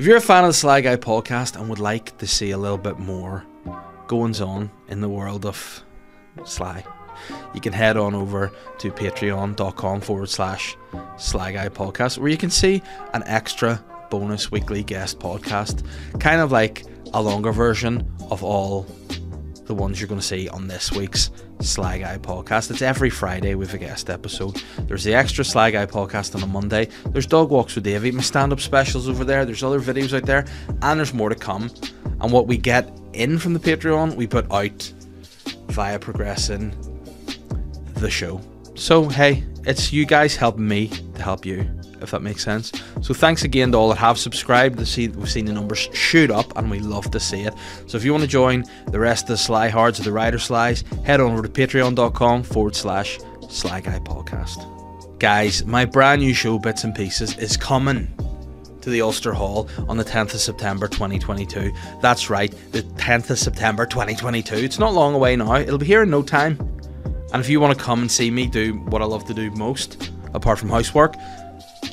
If you're a fan of the Sly Guy podcast and would like to see a little bit more goings on in the world of Sly, you can head on over to patreon.com forward slash Sly Guy podcast where you can see an extra bonus weekly guest podcast, kind of like a longer version of all the ones you're going to see on this week's Sly Guy podcast. It's every Friday with a guest episode. There's the extra Sly Guy podcast on a Monday. There's Dog Walks with Davey, my stand up specials over there. There's other videos out there, and there's more to come. And what we get in from the Patreon, we put out via progressing the show. So, hey, it's you guys helping me to help you, if that makes sense. So, thanks again to all that have subscribed. We've seen the numbers shoot up, and we love to see it. So, if you want to join the rest of the Sly Hards of the Rider Slies, head on over to patreon.com forward slash Sly Guy Podcast. Guys, my brand new show, Bits and Pieces, is coming to the Ulster Hall on the 10th of September 2022. That's right, the 10th of September 2022. It's not long away now, it'll be here in no time. And if you want to come and see me do what I love to do most, apart from housework,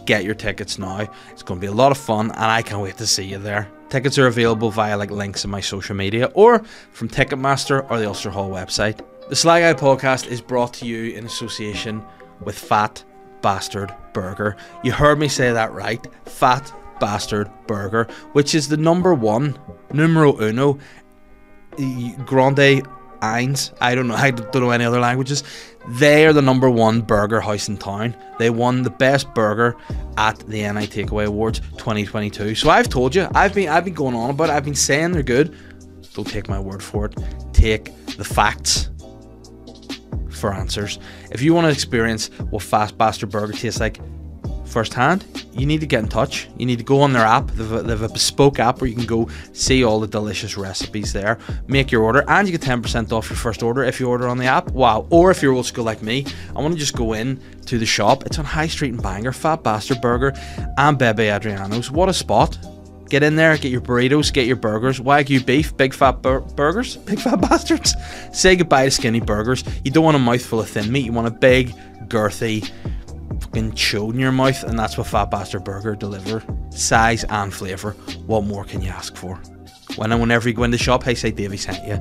get your tickets now. It's going to be a lot of fun, and I can't wait to see you there. Tickets are available via like links in my social media or from Ticketmaster or the Ulster Hall website. The Sly Guy podcast is brought to you in association with Fat Bastard Burger. You heard me say that right. Fat Bastard Burger, which is the number one, numero uno, grande eins. I don't know. I don't know any other languages. They are the number one burger house in town. They won the best burger at the NI Takeaway Awards 2022. So I've told you, I've been I've been going on about it. I've been saying they're good. Don't take my word for it. Take the facts for answers. If you want to experience what Fast Bastard Burger tastes like firsthand, you need to get in touch. You need to go on their app. They have, a, they have a bespoke app where you can go see all the delicious recipes there, make your order, and you get 10% off your first order if you order on the app. Wow. Or if you're old school like me, I want to just go in to the shop. It's on High Street in Bangor, Fat Bastard Burger and Bebe Adriano's. What a spot. Get in there, get your burritos, get your burgers, Wagyu beef, big fat bur- burgers, big fat bastards. Say goodbye to skinny burgers. You don't want a mouthful of thin meat, you want a big, girthy, fucking chode in your mouth, and that's what Fat Bastard Burger deliver. Size and flavour. What more can you ask for? When and whenever you go in the shop, hey, say Davey sent you,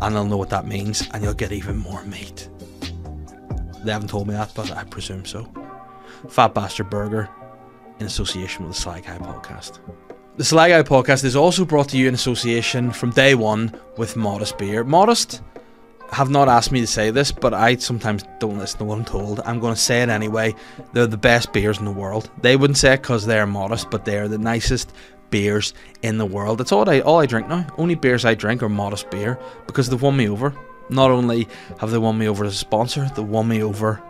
and they'll know what that means, and you'll get even more meat. They haven't told me that, but I presume so. Fat Bastard Burger, in association with the Sly Guy podcast. The Sly Guy podcast is also brought to you in association from day one with Modest Beer. Modest have not asked me to say this, but I sometimes don't listen to what I'm told. I'm going to say it anyway. They're the best beers in the world. They wouldn't say it because they're modest, but they're the nicest beers in the world. That's all I all I drink now. Only beers I drink are modest beer because they've won me over. Not only have they won me over as a sponsor, they won me over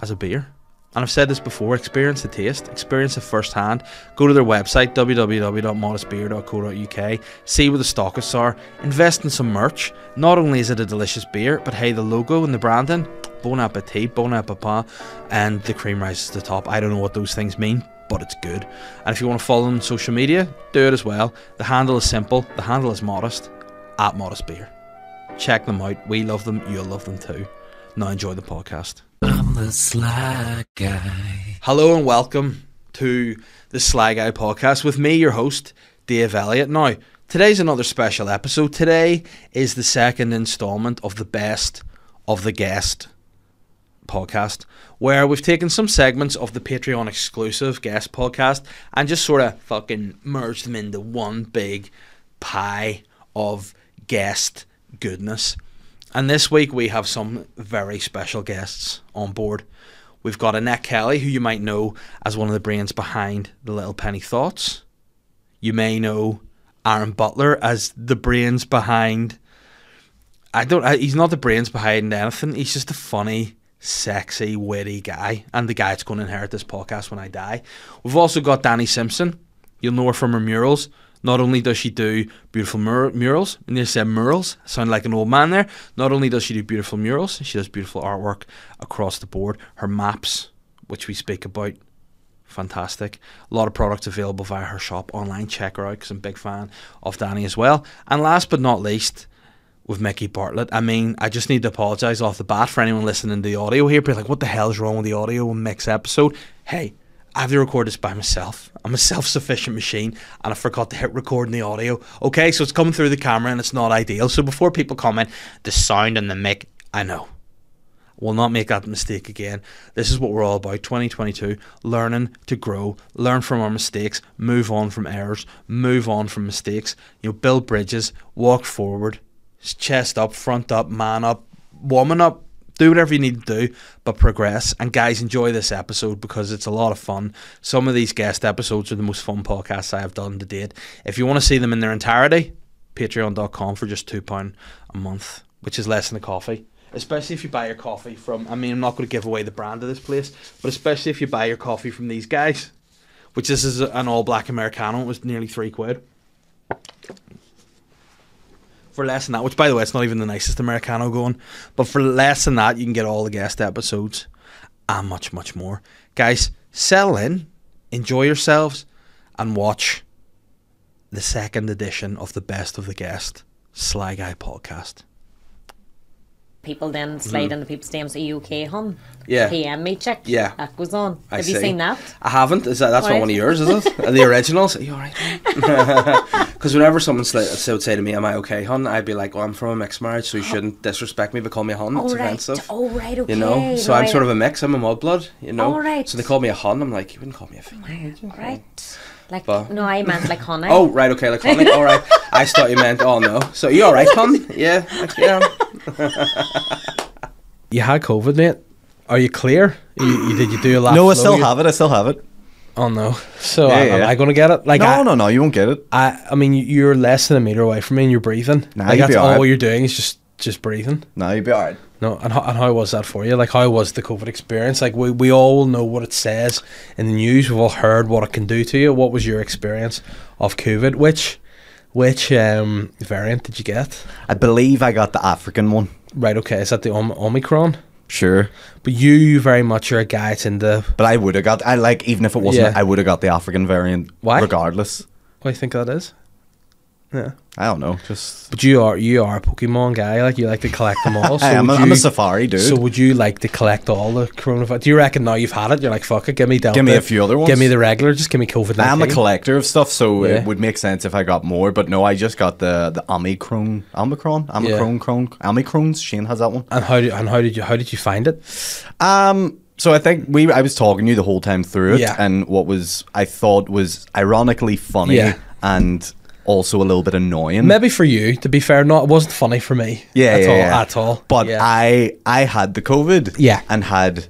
as a beer. And I've said this before experience the taste, experience it firsthand. Go to their website, www.modestbeer.co.uk, see where the stockists are, invest in some merch. Not only is it a delicious beer, but hey, the logo and the branding, bon appetit, bon appetit, and the cream rises to the top. I don't know what those things mean, but it's good. And if you want to follow them on social media, do it as well. The handle is simple, the handle is modest, at Modest Beer. Check them out. We love them, you'll love them too. Now enjoy the podcast. I'm the Sly Guy. Hello and welcome to the Sly Guy podcast with me, your host, Dave Elliott. Now, today's another special episode. Today is the second installment of the Best of the Guest podcast, where we've taken some segments of the Patreon exclusive guest podcast and just sort of fucking merged them into one big pie of guest goodness. And this week we have some very special guests on board. We've got Annette Kelly, who you might know as one of the brains behind the Little Penny Thoughts. You may know Aaron Butler as the brains behind. I don't. He's not the brains behind anything. He's just a funny, sexy, witty guy, and the guy that's going to inherit this podcast when I die. We've also got Danny Simpson. You'll know her from her murals. Not only does she do beautiful mur- murals, and you said murals, sound like an old man there. Not only does she do beautiful murals, she does beautiful artwork across the board. Her maps, which we speak about, fantastic. A lot of products available via her shop online. Check her out because I'm a big fan of Danny as well. And last but not least, with Mickey Bartlett. I mean, I just need to apologise off the bat for anyone listening to the audio here. Be like, what the hell is wrong with the audio in Mick's episode? Hey, I have to record this by myself. I'm a self-sufficient machine, and I forgot to hit record in the audio. Okay, so it's coming through the camera, and it's not ideal. So before people comment, the sound and the mic, I know. We'll not make that mistake again. This is what we're all about 2022 learning to grow, learn from our mistakes, move on from errors, move on from mistakes, you know, build bridges, walk forward, chest up, front up, man up, woman up, do whatever you need to do, but progress. And guys, enjoy this episode because it's a lot of fun. Some of these guest episodes are the most fun podcasts I have done to date. If you want to see them in their entirety, patreon.com for just £2 a month, which is less than a coffee. Especially if you buy your coffee from, I mean, I'm not going to give away the brand of this place, but especially if you buy your coffee from these guys, which this is an all black Americano, it was nearly three quid for less than that, which by the way, it's not even the nicest Americano going, but for less than that, you can get all the guest episodes and much, much more. Guys, settle in, enjoy yourselves, and watch the second edition of the Best of the Guest Sly Guy podcast. People then slide into people's DMs. Are you okay, hon? Mm-hmm. Yeah. PM me, check. Yeah. That goes on. I Have you seen that? I haven't. Is that that's not one of yours, is it? The originals? Are you alright? Because whenever someone sli- so would say to me, "Am I okay, hon?" I'd be like, "Well, I'm from a mixed marriage, so you shouldn't disrespect me, but call me a hun. It's oh, right. offensive." Oh, right. Okay. You know, so I'm sort of a mix. I'm a mudblood, you know. All right. So they call me a hun. I'm like, you wouldn't call me a female. Right. Like, But- no, I meant like honey. Oh, right, okay, like honey. All right. I thought you meant, oh no. So you all right, hun? Yeah, yeah. you had COVID, mate. Are you clear? You, you, did you do a lap? No, I still have it. I still have it. Oh no. So Yeah, am, am. I going to get it? Like, no, I, no, no. You won't get it. I, I mean, you- you're less than a meter away from me, and you're breathing. Nah, like you'll be that's all alright. you're doing is just just breathing. No, you'll be alright. No, and how, and how was that for you? Like, how was the COVID experience? Like, we, we all know what it says in the news. We've all heard what it can do to you. What was your experience of COVID? Which which um, variant did you get? I believe I got the African one. Right, okay. Is that the Om- Omicron? Sure, But you, very much are a guy that's into. but I would have got. I like even if it wasn't. Yeah. I would have got the African variant. Why? Regardless. What do you think that is? Yeah. I don't know. Just But you are you are a Pokemon guy. Like you like to collect them all. So I am. A, would I'm you- a safari dude. So would you like to collect all the coronavirus? Do you reckon now you've had it? You're like, fuck it, give me Delta. Give me a few other ones. Give me the regular. Just give me COVID. I am a collector of stuff, so Yeah. it would make sense if I got more. But no, I just got the the Omicron, Omicron, Omicron, Cron, Omicrons. Shane has that one. And how did and how did you how did you find it? Um, so I think we I was talking to you the whole time through it, Yeah. and what was I thought was ironically funny Yeah. and also a little bit annoying. Maybe for you, to be fair, not it wasn't funny for me. yeah, at yeah, all. yeah. At all. But yeah. I I had the COVID, Yeah. and had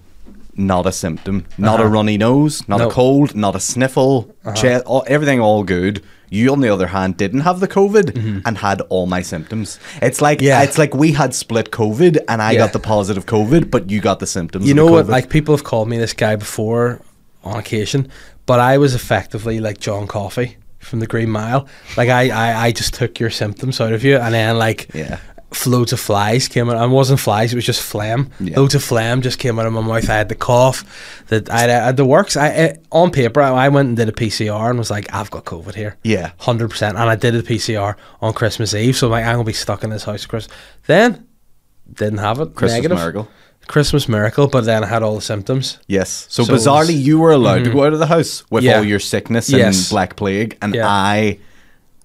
not a symptom, not Uh-huh. a runny nose, not No. a cold, not a sniffle, chest, all, everything all good. You, on the other hand, didn't have the COVID and had all my symptoms. It's like Mm-hmm. Yeah. it's like we had split COVID, and I Yeah. got the positive COVID, but you got the symptoms. you know what? Like people have called me this guy before on occasion, but I was effectively like John Coffey from the Green Mile. Like I, I, I just took your symptoms out of you, and then like Yeah. loads of flies came out. And it wasn't flies; it was just phlegm. Yeah. Loads of phlegm just came out of my mouth. I had the cough. That I, I had the works. I, I on paper, I, I went and did a PCR and was like, I've got COVID here. Yeah. hundred percent. And I did a PCR on Christmas Eve, so I'm like, I'm gonna be stuck in this house. Chris. Then didn't have it. Christmas Negative. miracle. Christmas miracle, but then I had all the symptoms. Yes. So, So it was- bizarrely, you were allowed to mm-hmm. go out of the house with Yeah. all your sickness and Yes. black plague, and Yeah. I,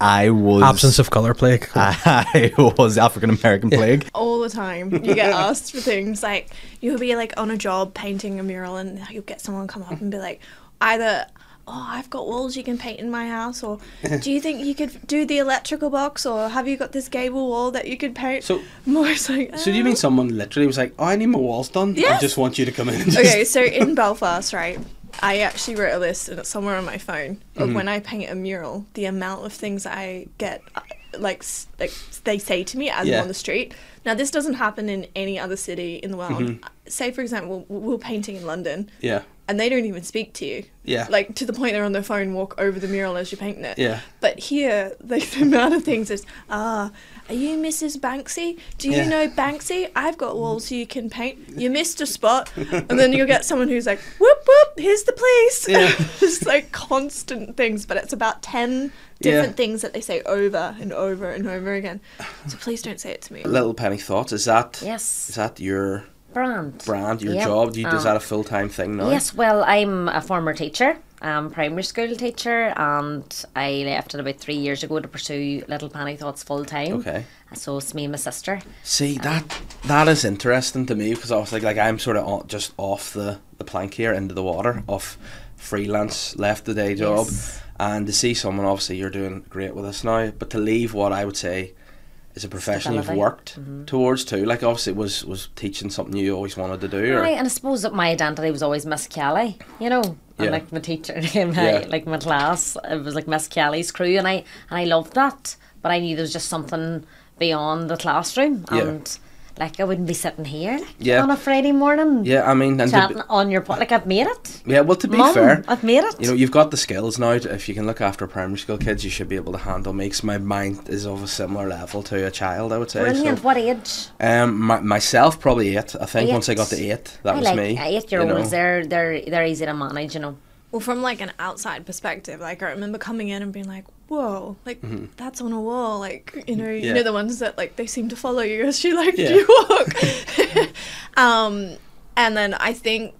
I was Absence of color plague. I was African American plague. all the time. You get asked for things like you'll be like on a job painting a mural, and you'll get someone come up and be like, either. Oh, I've got walls you can paint in my house, or do you think you could do the electrical box, or have you got this gable wall that you could paint? So- more like. So do you mean "Uh." someone literally was like, "Oh, I need my walls done. I just want you to come in." Okay, so in Belfast, right, I actually wrote a list and it's somewhere on my phone of when I paint a mural, the amount of things I get, uh, like, like they say to me as Yeah. I'm on the street. Now, this doesn't happen in any other city in the world. Say, for example, we we're painting in London. Yeah. And they don't even speak to you. Yeah. Like to the point they're on their phone, walk over the mural as you're painting it. Yeah. But here, like the amount of things is, ah, are you Mrs. Banksy? Do you Yeah. know Banksy? I've got walls you can paint. You missed a spot, and then you'll get someone who's like, whoop whoop, here's the police. Yeah. it's like constant things, but it's about ten Yeah. different things that they say over and over and over again. So please don't say it to me. Little penny thoughts. Is that Yes. is that your Brand. brand, your Yep. job? Do you, is Um, that a full time thing now? Yes, well, I'm a former teacher, um, primary school teacher, and I left it about three years ago to pursue Little Penny Thoughts full time. Okay. So it's me and my sister. See that that is interesting to me because obviously, like I'm sort of just off the the plank here into the water off freelance, left the day job, Yes. and to see someone obviously you're doing great with us now, but to leave what I would say is a profession you've worked mm-hmm. towards too. Like obviously, it was was teaching something you always wanted to do, or and I suppose that my identity was always Miss Kelly, you know. And Yeah. like my teacher my Yeah. like my class, it was like Miss Kelly's crew and I and I loved that. But I knew there was just something beyond the classroom Yeah. Like I wouldn't be sitting here like, Yeah. on a Friday morning yeah. I mean, and chatting be, on your pod like I've made it. yeah. Well, to be Mum, fair, I've made it. You know, you've got the skills now. to- If you can look after primary school kids, you should be able to handle. Makes my mind is of a similar level to a child. I would say. Brilliant. So, What age? um, my, myself probably eight. I think once I got to Eight. eight, that I was like me. eight year you know. olds. They're they're they're easy to manage. You know. Well, from like an outside perspective, like I remember coming in and being like, "Whoa, like that's on a wall." Like you know, Mm-hmm. Yeah. you know the ones that like they seem to follow you as you like Yeah. you walk. um, and then I think,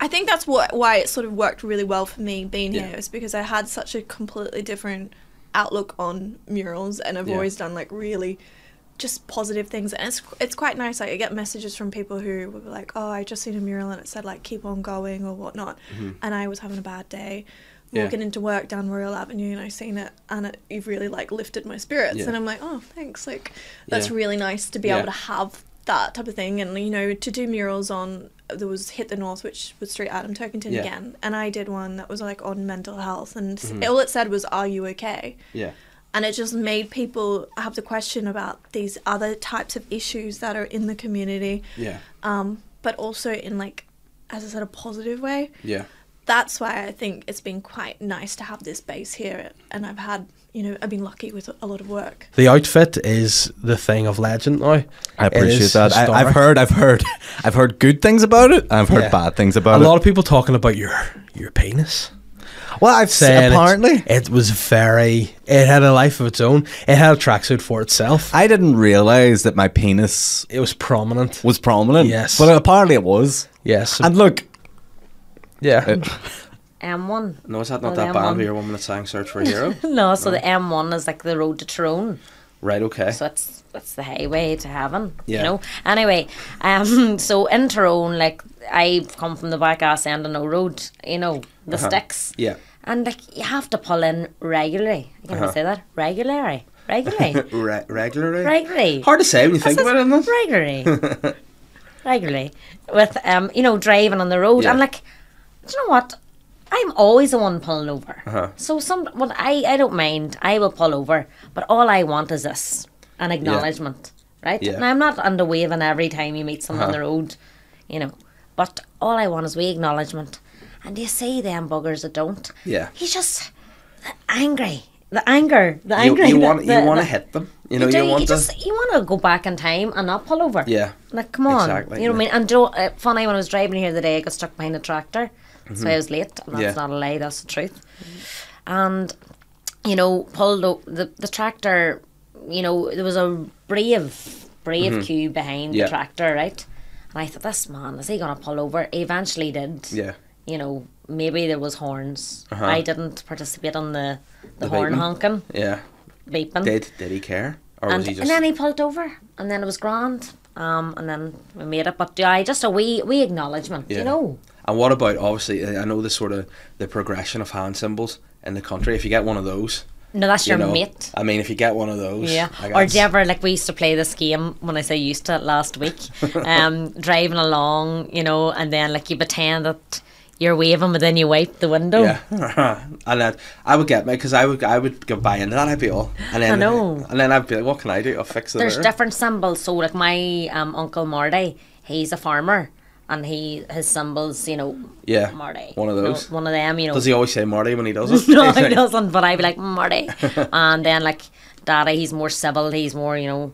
I think that's what why it sort of worked really well for me being Yeah. here is because I had such a completely different outlook on murals, and I've always done like really just positive things and it's it's quite nice like i get messages from people who were like oh i just seen a mural and it said like keep on going or whatnot and i was having a bad day Mm-hmm. Yeah. walking into work down royal avenue and i seen it and it, you've really like lifted my spirits Yeah. and i'm like oh thanks like that's Yeah. really nice to be able to have that type of thing and you know to do murals on there was hit the north which was street adam turkington again and i did one that was like on mental health and Mm-hmm. all it said was are you okay Yeah. And it just made people have the question about these other types of issues that are in the community Yeah. um, but also in like as i said a positive way Yeah. that's why i think it's been quite nice to have this base here and i've had you know i've been lucky with a lot of work The outfit is the thing of legend now. I appreciate that. I, I've heard, I've heard, I've heard good things about it. I've heard Yeah. bad things about it. a lot of people talking about your your penis. Well, I've said apparently. it was very. It had a life of its own. It had a tracksuit for itself. I didn't realize that my penis It was prominent. was prominent. Yes. but apparently it was. Yes, And look, yeah. M1. No, is that not Oh, that the band M1. where your woman that sang "Search for a Hero"? No, so the M1 is like the road to Tyrone. right. Okay. So that's it's the highway to heaven. Yeah. You know. Anyway, um, so in Tyrone, like I come from the back ass end of no road. You know the Uh-huh. sticks. Yeah. And like you have to pull in regularly. I can't Uh-huh. say that. Regularly. Regularly. Re- regularly. regularly. Hard to say when you think about it, isn't it? regularly. regularly. With um, you know, driving on the road. Yeah. I'm like, do you know what? I'm always the one pulling over. Uh-huh. So some well, I, I don't mind. I will pull over. But all I want is this. An acknowledgement. Right? Yeah. Now I'm not under waving every time you meet someone on the road, you know. But all I want is we acknowledgement. And you see them buggers that don't. Yeah. He's just angry. The anger. The anger. you want the- you want to hit them. You know you, you, want you to. just you want to go back in time and not pull over. Yeah. Like, come on. Exactly, You know what I mean? And do uh, funny, when I was driving here the day, I got stuck behind a tractor. So I was late. And that's Mm-hmm. Yeah. not a lie, that's the truth. And, you know, pulled o- the, the tractor, you know, there was a brave, brave queue behind Mm-hmm. Yeah. the tractor, right? And I thought, this man, is he going to pull over? He eventually did. Yeah. You know, maybe there was horns. Uh-huh. I didn't participate on the, the, The horn beeping? honking, Yeah. beeping Did did he care or and, was he just? and then he pulled over, and then it was grand. Um, and then we made it, but yeah, just a wee wee acknowledgement, Yeah. you know. And what about obviously? I know the sort of the progression of hand symbols in the country. If you get one of those, No, that's you your know, mate. I mean, if you get one of those, Yeah. Or do you ever like we used to play this game when I say used to last week, um, driving along, you know, and then like you pretend that you're waving, but then you wipe the window. Yeah, and then I would get me because I would I would go buy into that. I'd be all, and then I know. and then I'd be like, what can I do? I'll fix it. There's there. different symbols. So like my um, uncle Marty, he's a farmer, and he his symbols, you know, Yeah, Marty, one of you know, those. one of them, you know. Does he always say Marty when he does it? no, he doesn't. But I'd be like Marty, and then like Daddy, he's more civil. He's more, you know,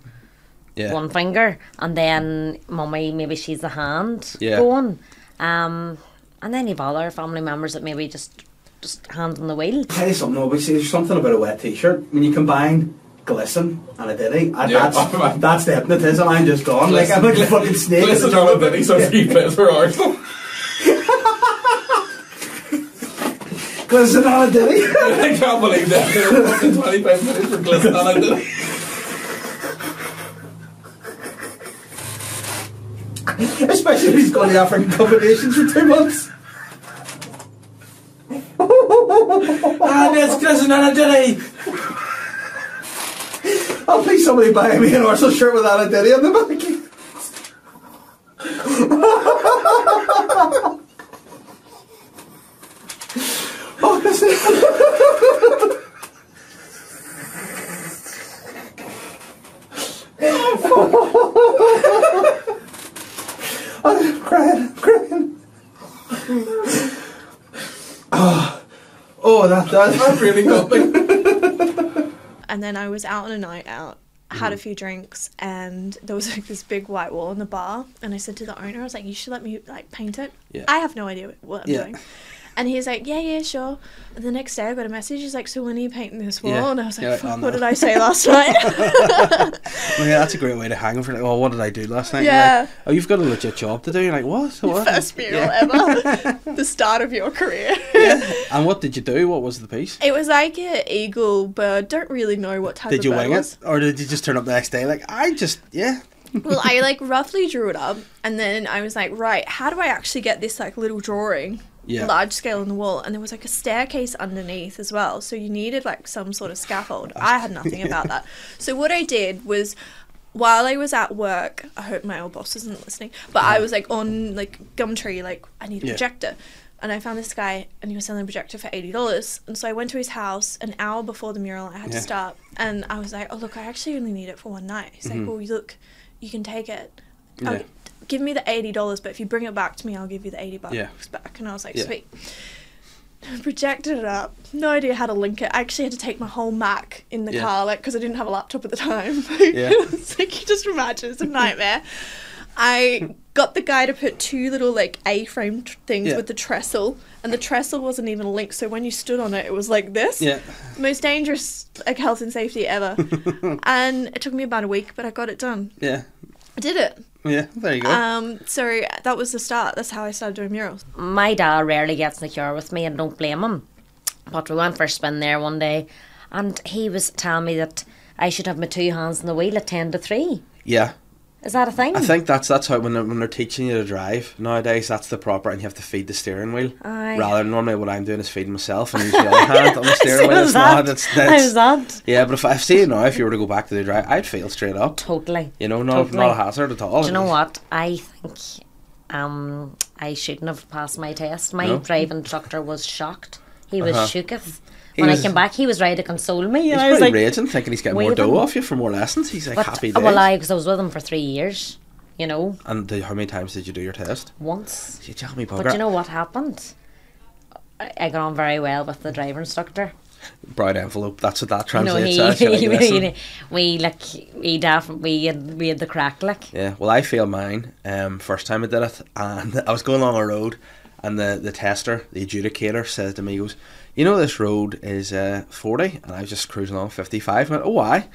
Yeah, one finger, and then Mummy, maybe she's the hand Yeah. going, um, and then you've other family members that maybe just just hand on the wheel. Tell you something, obviously, there's something about a wet t-shirt. When you combine glisten and a ditty, and Yeah, that's that's the hypnotism. I'm just gone. Like I'm like a fucking snake. Listen to all Benny, so he plays for Arsenal. Glisten on a ditty. I can't believe that. They're fucking 25 minutes for glisten on a ditty. Especially if he's gone to the African Cup of Nations for two months. And it's glisten on a ditty. I'll please somebody buy me an Arsenal shirt without a ditty on the back. oh, this is... I'm crying, I'm crying. Oh, oh that does. I'm really coping. And then I was out on a night out, had a mm. few drinks, and there was like this big white wall in the bar. And I said to the owner, I was like, "You should let me like paint it. Yeah. I have no idea what I'm Yeah. doing." And he's like, "Yeah, yeah, sure." And the next day, I got a message. He's like, "So when are you painting this wall?" Yeah. And I was like, like, "Fuck, "Oh, "What no." did I say last night?" Well, yeah, that's a great way to hang on for like, oh, what did I do last night? Yeah. like, oh, you've got a legit job to do. You're like, what? what? First mural Yeah. ever, the start of your career. yeah. And what did you do? What was the piece? It was like an eagle bird. Don't really know what type Did of you wing it, or did you just turn up the next day like I just yeah? well, I like roughly drew it up, and then I was like, right, how do I actually get this like little drawing, Yeah. large scale on the wall? And there was like a staircase underneath as well, so you needed like some sort of scaffold. I had nothing about that. So what I did was. While I was at work, I hope my old boss isn't listening, but I was like on like Gumtree, like I need a Yeah. projector, and I found this guy, and he was selling a projector for eighty dollars. And so I went to his house an hour before the mural. I had Yeah. to start, and I was like, "Oh look, I actually only need it for one night." He's like, "Well, look, you can take it. Mm-hmm. Yeah. Give me the eighty dollars, but if you bring it back to me, I'll give you the eighty bucks Yeah. back." And I was like, Yeah. "Sweet." Projected it up. No idea how to link it. I actually had to take my whole Mac in the Yeah. car, like, because I didn't have a laptop at the time. Yeah. it's like you just imagine it's a nightmare. I got the guy to put two little like A-frame tr- things Yeah. with the trestle, and the trestle wasn't even linked. So when you stood on it, it was like this Yeah, most dangerous like health and safety ever. and it took me about a week, but I got it done. yeah, I did it. Yeah. There you go. Um, so that was the start. That's how I started doing murals. my dad rarely gets in the car with me and don't blame him. But we went for a spin there one day and he was telling me that I should have my two hands on the wheel at 10 to 3. yeah, Is that a thing? I think that's that's how when they're, when they're teaching you to drive nowadays, that's the proper, and you have to feed the steering wheel. Aye. Rather than normally what I'm doing is feeding myself and use the other hand on the steering wheel. It's not. that. It's, How's it's, that? yeah, but if I see you now, if you were to go back to the drive, I'd feel straight up. Totally. You know, not Totally. not a hazard at all. Do you know what? I think um, I shouldn't have passed my test. My No? driving instructor was shocked. He was Uh-huh. shooketh. He When was- I came back, he was ready to console me. He's I was like, raging, thinking he's getting more dough off you for more lessons. He's like but, happy uh, days. well, I, because I was with him for three years, you know, and the, how many times did you do your test? once. You tell me, But bugger. you know what happened? I, I got on very well with the driver instructor. Brown envelope. That's what that translates he, as. You're he, we like we definitely we had, we had the crack like. Yeah, well, I failed mine um, first time I did it, and I was going along a road, and the, the tester, the adjudicator, says to me, he goes, "You know this road is uh, 40, and I was just cruising along 55." I went, "Oh, why?"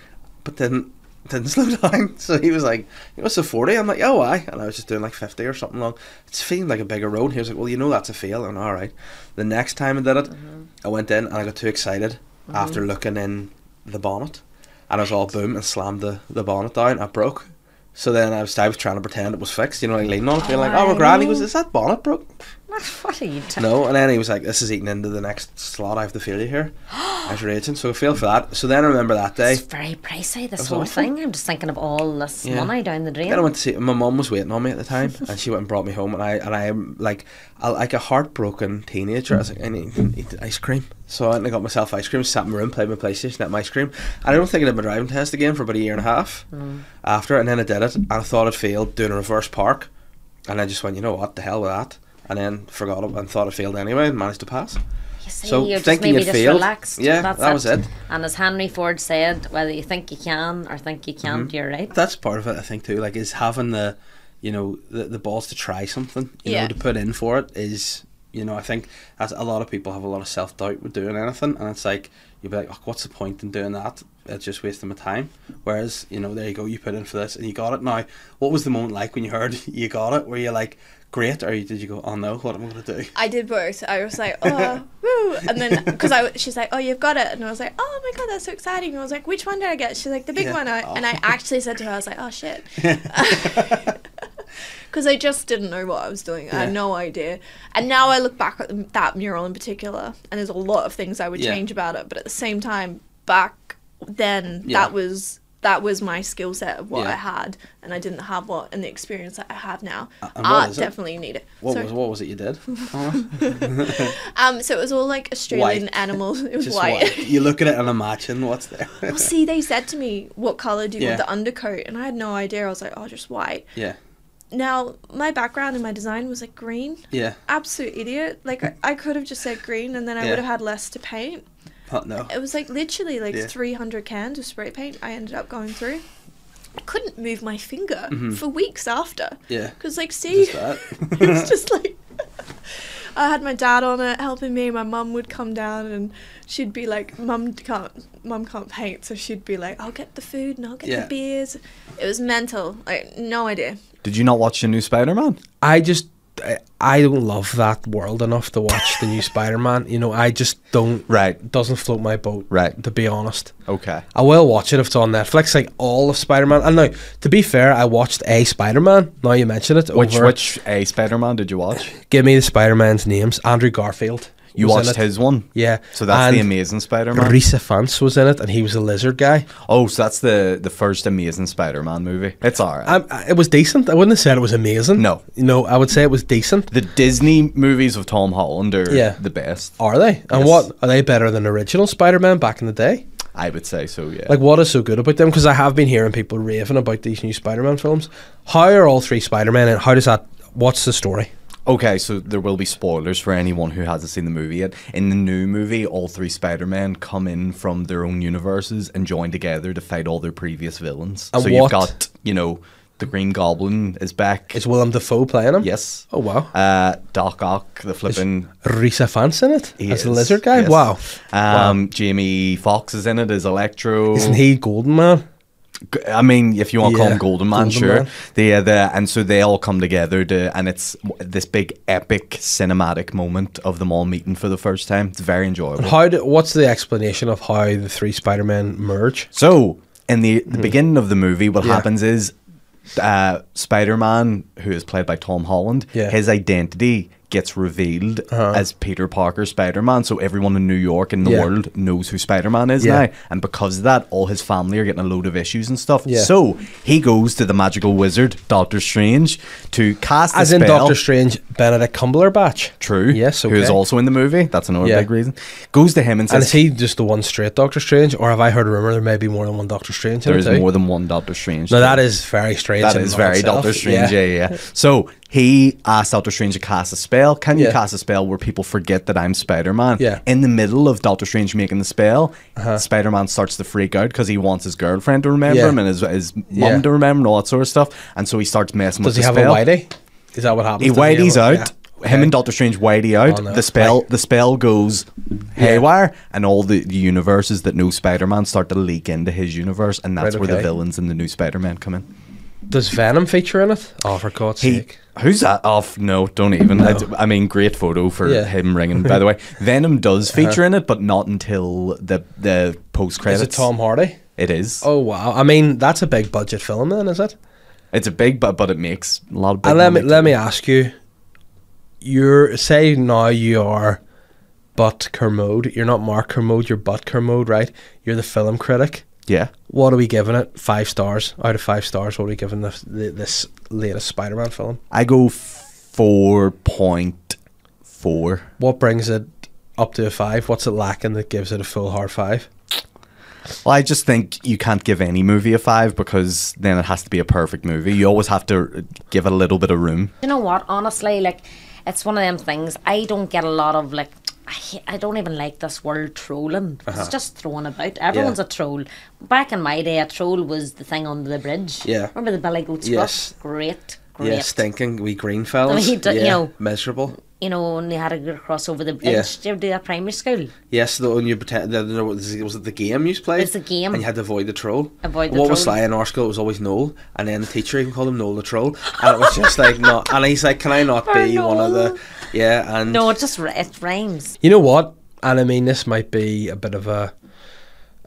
But didn't didn't slow down. So he was like, "What's a 40?" I'm like, "Oh, why?" And I was just doing like 50 or something long. It's feeling like a bigger road. He was like, "Well, you know that's a fail." And all right. The next time I did it, I went in and I got too excited after looking in the bonnet, and I was all boom and slammed the, the bonnet down. I broke. So then I was, I was trying to pretend it was fixed, you know, like leaning on it, being like, "Oh, we're grand." He goes, "Is that bonnet broke?" What are you? No, and then he was like, "This is eating into the next slot. I have to fail you here." I was raging, so I failed for that. So then I remember that day. It's very pricey. This whole awful. thing. I'm just thinking of all this Yeah. money down the drain. Then I went to see my mum was waiting on me at the time, and she went and brought me home, and I and I am like a, like a heartbroken teenager. I was like, I need, need ice cream, so I went and got myself ice cream, sat in my room, played my PlayStation, ate my ice cream. And I don't think I did my driving test again for about a year and a half mm. after, and then I did it, and I thought I'd failed doing a reverse park, and I just went, you know what, the hell with that, and then forgot it and thought I failed anyway, and managed to pass. You see, So, you're just thinking maybe you'd just failed, relaxed. yeah, That's that was it. And as Henry Ford said, whether you think you can or think you can't, Mm-hmm. you're right. That's part of it, I think, too. Like, is having the, you know, the, the balls to try something, you Yeah. know, to put in for it is, you know, I think as a lot of people have a lot of self doubt with doing anything, and it's like you'd be like, oh, what's the point in doing that it's just wasting my time. Whereas you know, there you go, you put in for this and you got it. Now, what was the moment like when you heard you got it? Were you like great, or did you go, oh no, what am I gonna do? I did both. I was like, oh, woo, and then because I, she's like, oh, you've got it, and I was like, oh my god, that's so exciting. And I was like, which one did I get? She's like, the big Yeah. one, I, Oh. and I oh. actually said to her, I was like, oh shit, because I just didn't know what I was doing. I had no idea, and now I look back at that mural in particular, and there's a lot of things I would Yeah. change about it, but at the same time, back then, Yeah. that was. That was my skill set of what Yeah. I had, and I didn't have what and the experience that I have now. what Art definitely need it. What Sorry. was what was it you did? Um, so it was all like Australian White. animals. It was Just white. white. You look at it and imagine what's there. well, see, they said to me, "What color do you Yeah. want the undercoat?" And I had no idea. I was like, "Oh, just white." yeah, Now, my background in my design was like green. yeah. Absolute idiot. Like I, I could have just said green, and then I Yeah. would have had less to paint. But no. It was like literally like Yeah. 300 cans of spray paint. I ended up going through. I couldn't move my finger Mhm. for weeks after. Yeah. Because like, see, Just that. it was just like I had my dad on it helping me. My mum would come down and she'd be like, "Mum can't, mum can't paint," so she'd be like, "I'll get the food and I'll get Yeah. the beers." It was mental. Like no idea. Did you not watch the new Spider Man? I just I, don't love that world enough to watch the new Spider-Man. You know, I just don't. Right. Doesn't float my boat. Right. To be honest. Okay. I will watch it if it's on Netflix, like all of Spider-Man. And now, to be fair, I watched a Spider-Man. Now you mention it. Which over- which a Spider Man did you watch? Give me the Spider-Man's names. Andrew Garfield. You watched his one. Yeah. So that's the Amazing Spider Man. Rhys Ifans was in it, and he was a lizard guy. Oh, so that's the the first Amazing Spider Man movie. It's alright. Um, it was decent. I wouldn't have said it was amazing. No. You know, I would say it was decent. the Disney movies of Tom Holland are Yeah. the best. Are they? And Yes. what are they better than original Spider-Man back in the day? I would say so. Yeah. Like, what is so good about them? Because I have been hearing people raving about these new Spider-Man films. How are all three Spider-Man, and how does that? What's the story? Okay, so there will be spoilers for anyone who hasn't seen the movie yet. In the new movie, all three Spider-Men come in from their own universes and join together to fight all their previous villains. And so what- you've got, you know, the Green Goblin is back. Is Willem Dafoe playing him? yes. Oh wow. Uh, Doc Ock, the Is flipping Rhys Ifans in it he as the lizard guy? yes. Wow. Um, Jamie Foxx is in it as Electro. Isn't he Golden Man? I mean, if you want to call Yeah, him Golden Man, Golden sure. Man. They, uh, the, and so they all come together to, and it's this big epic cinematic moment of them all meeting for the first time. It's very enjoyable. And how? Do, what's the explanation of how the three Spider-Men merge? So, in the, the beginning of the movie, what Hmm. Yeah. happens is uh, Spider Man, who is played by Tom Holland, Yeah. his identity gets revealed Uh-huh. as Peter Parker Spider Man. So, everyone in New York and the Yeah. world knows who Spider Man is Yeah. now. And because of that, all his family are getting a load of issues and stuff. Yeah. So, he goes to the magical wizard, Doctor Strange, to cast As in spell. Doctor Strange, Benedict Cumberbatch. True. Yes, Who is also in the movie. That's another big reason. Goes to him and And says, is he just the one straight Doctor Strange, or have I heard a rumor there may be more than one Doctor Strange? There is There it is too? more than one Doctor Strange. No, that is very strange. That is and very itself. Doctor Strange, yeah. yeah, So he asked Doctor Strange to cast a spell. Can you Yeah. cast a spell where people forget that I'm Spider Man? Yeah. Uh-huh. In the middle of Doctor Strange making the spell, Spider Man starts to freak out because he wants his girlfriend to remember Yeah. him and his, his mum Yeah. to remember and all that sort of stuff. And so he starts messing Does with the spell. Does he have a whitey? Is that what happens? He whitey's out. yeah. Him Okay. and Doctor Strange whitey out. Oh, no. The spell Right. the spell goes haywire and all the, universes that know Spider Man start to leak into his universe and that's Right, where the okay. villains and the new Spider Man come in. Does Venom feature in it? Oh, for God's He, sake! who's that? Oh, Off? no, don't even. No. I, I mean, great photo for Yeah. him ringing. By the way, Venom does uh-huh. feature in it, but not until the the post credits. Is it Tom Hardy? It is. Oh wow! I mean, that's a big budget film, then, is it? It's a big, but but it makes a lot of. Big And let me let me ask you. You're say now you are, Butt Kermode. You're not Mark Kermode. You're Butt Kermode, right? You're the film critic. Yeah. What are we giving it? Five stars out of five stars. What are we giving this this latest Spider-Man film? I go four point four. What brings it up to a five? What's it lacking that gives it a full hard five? Well, I just think you can't give any movie a five because then it has to be a perfect movie. You always have to give it a little bit of room. You know what? Honestly, like it's one of them things. I don't get a lot of like. I, I don't even like this word trolling. It's uh-huh. just thrown about. Everyone's a troll. Back in my day, a troll was the thing under the bridge. Yeah. Remember the Billy Goat Yes. Great, great. Yeah, stinking wee green fellas. I mean, d- you yeah, know- miserable. You know, and they had to go across over the bridge. Yeah. Did you ever do that primary school? Yes, the when you pretend that there was, was it the game you played? It's the game. and you had to avoid the troll. Avoid the what was. Sly in our school? It was always Noel, and then the teacher even called him Noel the troll, and it was just like not. And he's like, "Can I not Poor be one of the?" Yeah, and No, it just ri- it rhymes. You know what? And I mean, this might be a bit of a.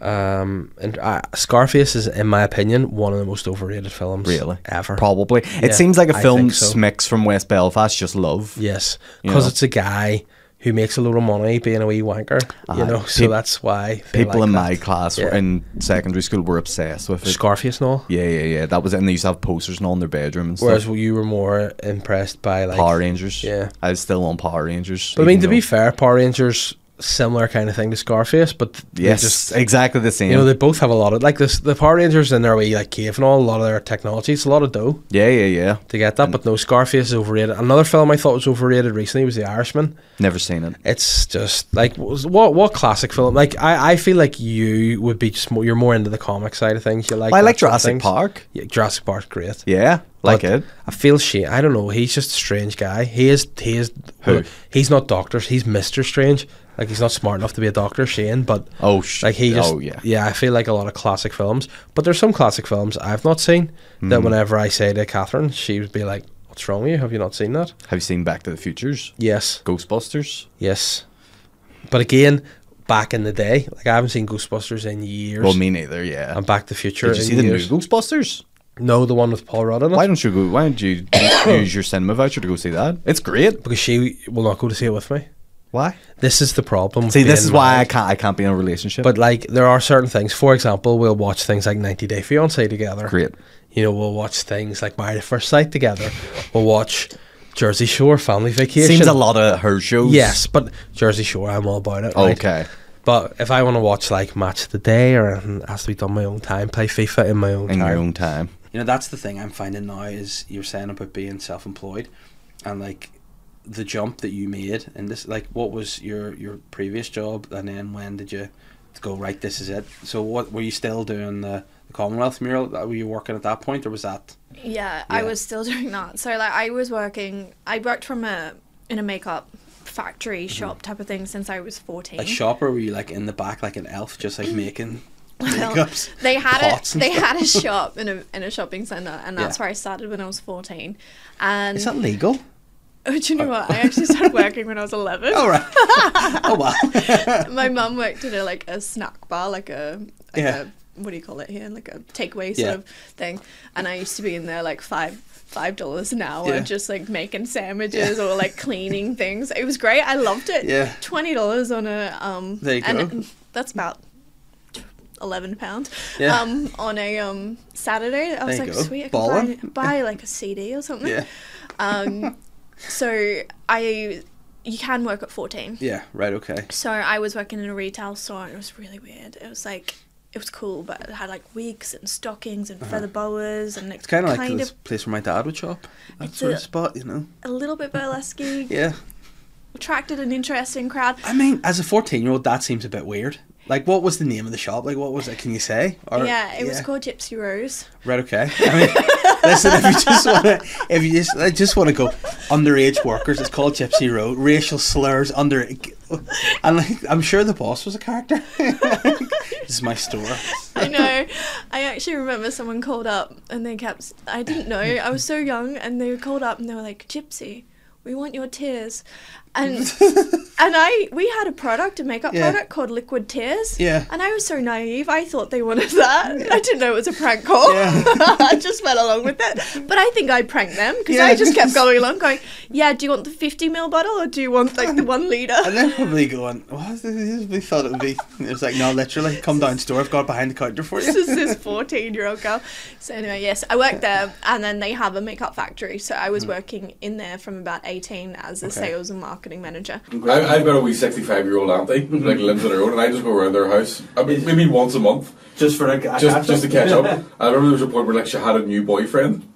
Um, and uh, Scarface is, in my opinion, one of the most overrated films Really? ever. Probably. Yeah, it seems like a I film so. Smix from West Belfast just love. Yes, because it's a guy who makes a lot of money being a wee wanker. you Aye. know, so that's why People like in that. my class Yeah. in secondary school were obsessed with it. Scarface and all. yeah, yeah, yeah. That was it. And they used to have posters and all in their bedrooms. Whereas stuff. you were more impressed by like Power Rangers. Yeah. I was still on Power Rangers. But I mean, to be fair, Power Rangers similar kind of thing to Scarface, but Yes, just exactly the same. you know they both have a lot of like this. The Power Rangers in their way like cave and all. A lot of their technology, it's a lot of dough yeah, yeah, yeah. to get that. But no, Scarface is overrated. Another film I thought was overrated recently was The Irishman. Never seen it. It's just like what what classic film? Like I, I feel like you would be just more, you're more into the comic side of things. You like I like that sort of Jurassic things. Park. Yeah, Jurassic Park, great. Yeah, like But it. I feel shame. I don't know. He's just a strange guy. He is. He is. Who? He's not Doctor. He's Mister Strange. Like he's not smart enough to be a Doctor. Shane, but Oh, sh- like he just. oh, yeah. Yeah, I feel like a lot of classic films, but there's some classic films I've not seen. That Hmm. whenever I say to Catherine, she would be like, "What's wrong with you? Have you not seen that?" Have you seen Back to the Futures? Yes. Ghostbusters? Yes. But again, back in the day, like I haven't seen Ghostbusters in years. Well, me neither. Yeah. and Back to the Future. Did you see the years. new Ghostbusters? No, the one with Paul Rudd in it. Why don't you go? Why don't you use your cinema voucher to go see that? It's great. Because she will not go to see it with me. Why? This is the problem. See, this being is why I can't. I can't be in a relationship. But like, there are certain things. For example, we'll watch things like 90 Day Fiance together. great. You know, we'll watch things like Married at First Sight together. we'll watch Jersey Shore, Family Vacation. Seems a lot of her shows. Yes, but Jersey Shore, I'm all about it. right? Okay. But if I want to watch like Match of the Day or anything, it has to be done my own time. Play FIFA in my own In time. your own time. You know, that's the thing I'm finding now is you're saying about being self-employed, and like the jump that you made and this. Like, what was your your previous job, and then when did you go right? This is it. So, what were you still doing the, the Commonwealth mural? Were you working at that point, or was that? Yeah, I was still doing that. So like I was working I worked from a in a makeup factory mm-hmm. shop type of thing since I was 14. A shop, or were you like in the back like an elf, just like making Well, makeups? they had a they stuff? had a shop in a in a shopping center and that's Yeah. where I started when I was 14. And Is that legal? oh, do you know what? I actually started working when I was 11. Oh right. oh wow. My mum worked at a like a snack bar, like a like Yeah. a what do you call it here? Like a takeaway sort Yeah. of thing. And I used to be in there like five five dollars an hour, Yeah. just like making sandwiches or like cleaning things. It was great. I loved it. Yeah. Twenty dollars on a um. There you and go. that's about. 11 pounds Yeah. um on a um saturday i was like go. sweet i could buy, buy like a cd or something yeah. um so i you can work at 14 Yeah. Right. Okay. so I was working in a retail store and it was really weird. It was like it was cool, but it had like wigs and stockings and feather boas and Uh-huh. It's kind of like kind this place where my dad would shop. That It's sort a- of spot, you know. a little bit burlesque. Yeah. Attracted an interesting crowd. I mean, as a 14 year old, that seems a bit weird. Like, what was the name of the shop? Like, what was it? Can you say? Or- yeah, it was called Gypsy Rose. Right, okay. I mean, listen, if you just want to, if you just, I just want to go underage workers, it's called Gypsy Rose. racial slurs, under, and like, I'm sure the boss was a character. this is my store. I know. I actually remember someone called up and they kept. I didn't know. I was so young, and they called up and they were like, "Gypsy, we want your tears," and and I we had a product, a makeup Yeah. product called Liquid Tears. Yeah. And I was so naive. I thought they wanted that. I didn't know it was a prank call. Yeah. I just went along with it. But I think I pranked them because Yeah. I just kept going along, going, "Yeah, do you want the 50 ml bottle or do you want like the one liter?" And they're probably going, what? We thought it would be, it was like, no, literally, come down store, I've got behind the counter for you." this is this 14 year old girl. So anyway, yes, I worked there, and then they have a makeup factory. So I was hmm. working in there from about 18 as a Okay. sales and marketing manager. I, I've got a wee 65 year old auntie, like lives on her own, and I just go around their house, I mean, maybe once a month, Just for a, a just just to catch up. I remember there was a point where like she had a new boyfriend.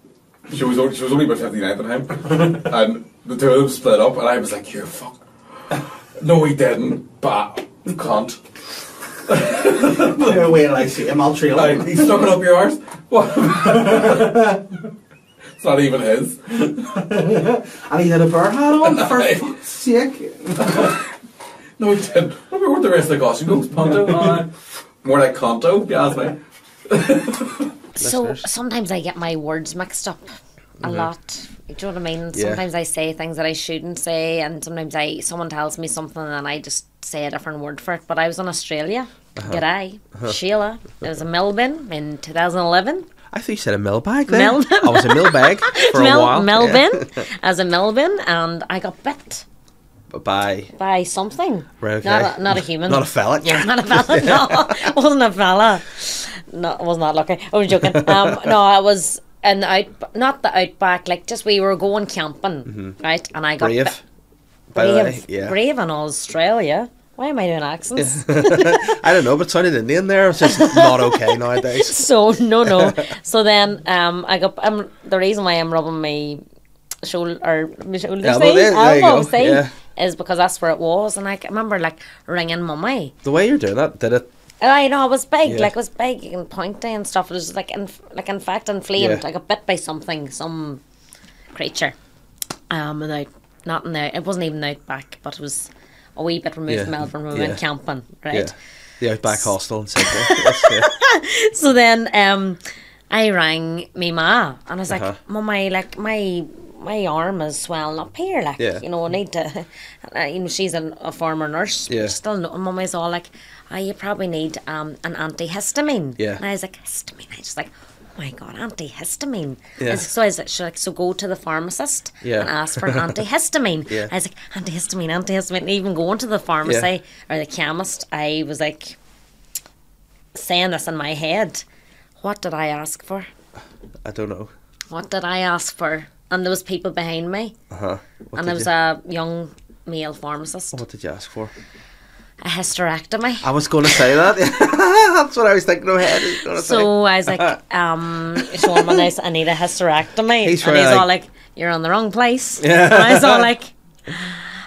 She was only, she was only about 59 at the time, and the two of them split up, and I was like, "You're fuck." No, he didn't. But you can't. Wait till I see him, I'll trail Like, him. he's stuck it up your arse. What? It's not even his. And he had a bear hat on, for fuck's sake. No, he didn't. Remember what the rest of the costume goes? Ponto? Aye. More like Conto, if you ask me. So sometimes I get my words mixed up a mm-hmm. lot. Do you know what I mean? Yeah. Sometimes I say things that I shouldn't say, and sometimes I someone tells me something and I just say a different word for it. But I was in Australia. Uh-huh. G'day, uh-huh. Sheila. It was in Melbourne in 2011. I thought you said a mill bag then. Mel- I was a mill bag for Mel- a while. Melbourne, as a Melbourne, and I got bit Yeah. Bye. by something. Right, okay. Not a, not a human. Not a fella. Yeah, not a fella. No, wasn't a fella. No, I was not lucky. I was joking. Um, no, I was in the out, not the outback. Like just we were going camping, right? And I got Brave. bit- By the way, brave, yeah. brave in Australia. Why am I doing accents? I don't know, but sounded Indian there. It's just not okay nowadays. so no, no. So then, um, I got um, the reason why I'm rubbing my shoulder or my shoulder, Elbow see, there, there elbow, go, see, yeah. is because that's where it was, and I remember like ringing mummy. The way you're doing that, did it? I know it was big, Yeah. like it was big and pointy and stuff. It was like, inf- like in fact, inflamed. Yeah. I got bit by something, some creature. Um, and out, not in there. It wasn't even out back, but it was a wee bit removed from Melbourne. We went camping, right? Yeah. The Outback Hostel in Sydney. So then, um, I rang me ma, and I was Uh-huh. like, "Mummy, like my." My arm is swelling up here, like Yeah. you know. I need to, uh, you know. She's an, a former nurse, Yeah. but still, no, and Mummy's all like, "Oh, you probably need um an antihistamine." Yeah. and I was like, "Histamine." I just like, "Oh my god, antihistamine." Yeah. So I was like, "She's like, so go to the pharmacist Yeah. and ask for an antihistamine." Yeah. I was like, "Antihistamine, antihistamine." And even going to the pharmacy or the chemist, I was like, saying this in my head. What did I ask for? I don't know. What did I ask for? And there was people behind me, Uh huh. And there was you, a young male pharmacist. what did you ask for? A hysterectomy. I was going to say that. That's what I was thinking in my head. I was gonna say. So I was like, um, showing him this, I need a hysterectomy. He's and he's to, all like- like, you're on the wrong place. Yeah. And I was all like,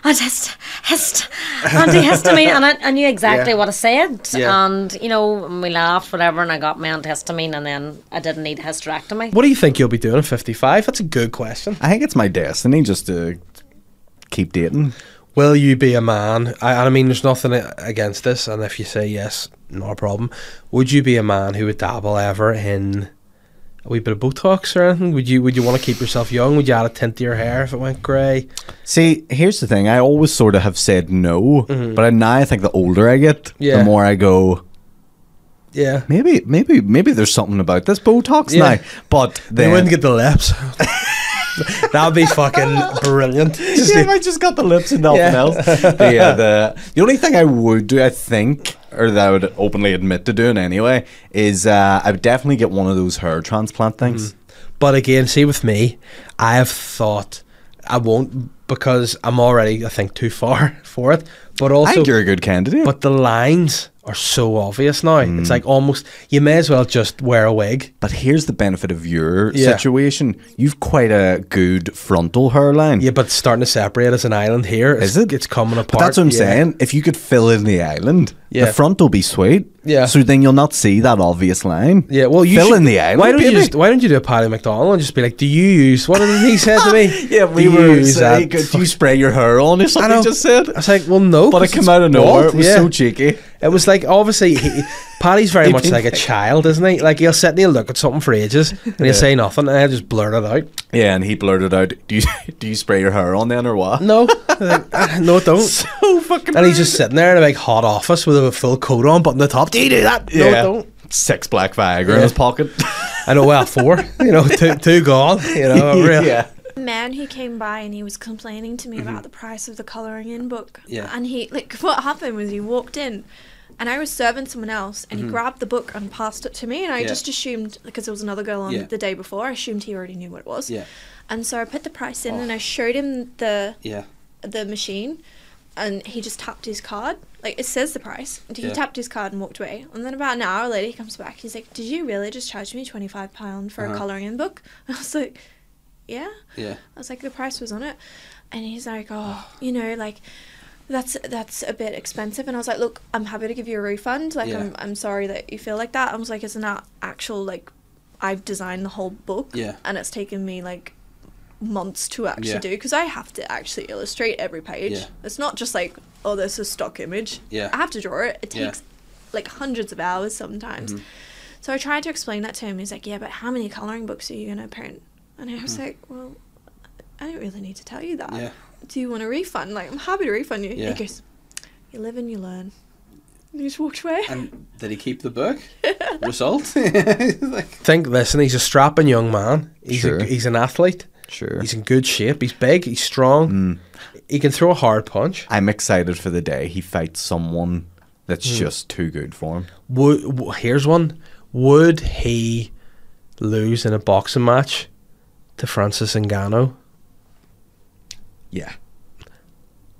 I just, hist, antihistamine. And I, I knew exactly Yeah. what I said. Yeah. And, you know, we laughed, whatever, and I got my antihistamine, and then I didn't need hysterectomy. What do you think you'll be doing at 55? That's a good question. I think it's my destiny just to keep dating. Will you be a man? I, I mean, there's nothing against this, and if you say yes, not a problem. Would you be a man who would dabble ever in a wee bit of Botox or anything? Would you Would you want to keep yourself young? Would you add a tint to your hair if it went grey? See, here's the thing. I always sort of have said no, mm-hmm. but now I think the older I get, Yeah. the more I go. Yeah. Maybe, maybe, maybe there's something about this Botox Yeah. now. But They wouldn't get the lips. that would be fucking brilliant. Just yeah, if I just got the lips and nothing Yeah. else. the, uh, the the only thing I would do, I think, or that I would openly admit to doing anyway, is uh, I would definitely get one of those hair transplant things. But again, see with me, I have thought I won't because I'm already, I think, too far for it. But I also, think you're a good candidate. but the lines are so obvious now. Mm. It's like almost you may as well just wear a wig. But here's the benefit of your Yeah. situation. You've quite a good frontal hairline. Yeah, but starting to separate as an island here. It's, it? It's coming apart. But that's what I'm yeah. saying. If you could fill in the island, Yeah. the front will be sweet. Yeah. So then you'll not see that obvious line. Yeah, well, you fill should- in the island. Why don't you just Why don't you do a Paddy McDonald and just be like, Do you use what did he say to me? Yeah, we Do were saying, could you spray your hair on or I something? know. You just said. I was like, well, no, But it came out of nowhere. It was yeah. so cheeky. It was like obviously he, Paddy's very He much did like a child, isn't he? Like he'll sit and he'll look at something for ages and he'll Yeah. say nothing and I'll just blurt it out. Yeah, and he blurted out, "Do you do you spray your hair on then or what?" No, like, "Ah, no, don't. so fucking. And he's just sitting there in a big hot office with a full coat on, button the top. Do you do that? No, it yeah, don't. six black Viagra in his pocket. I know. Well, four. You know, two, two gone. You know, really. yeah. man who came by and he was complaining to me about the price of the coloring in book. Yeah. And he like what happened was he walked in and I was serving someone else and he grabbed the book and passed it to me and I Yeah. just assumed because there was another girl on Yeah. the day before, I assumed he already knew what it was. Yeah. And so I put the price in and I showed him the Yeah. the machine and he just tapped his card. Like it says the price. And he Yeah. tapped his card and walked away. And then about an hour later he comes back. He's like, Did you really just charge me twenty five pounds for Uh-huh. a colouring in book? I was like, Yeah. Yeah. I was like, the price was on it, and he's like, oh, you know, like that's that's a bit expensive. And I was like, look, I'm happy to give you a refund. Like, Yeah. I'm I'm sorry that you feel like that. I was like, it's not actual like I've designed the whole book, Yeah. and it's taken me like months to actually Yeah. do because I have to actually illustrate every page. Yeah. It's not just like oh, there's a stock image. Yeah. I have to draw it. It takes like hundreds of hours sometimes. Mm-hmm. So I tried to explain that to him. He's like, "Yeah, but how many coloring books are you gonna print?" And I was like, "Well, I don't really need to tell you that. Mm. Yeah. Do you want a refund? Like, I'm happy to refund you." Yeah. He goes, "You live and you learn." And he just walked away. And did he keep the book? Result? like, Think, listen, he's a strapping young man. He's Sure. a, he's an athlete. Sure. He's in good shape. He's big. He's strong. He can throw a hard punch. I'm excited for the day he fights someone that's Hmm. just too good for him. Would here's one. Would he lose in a boxing match to Francis Ngannou? Yeah.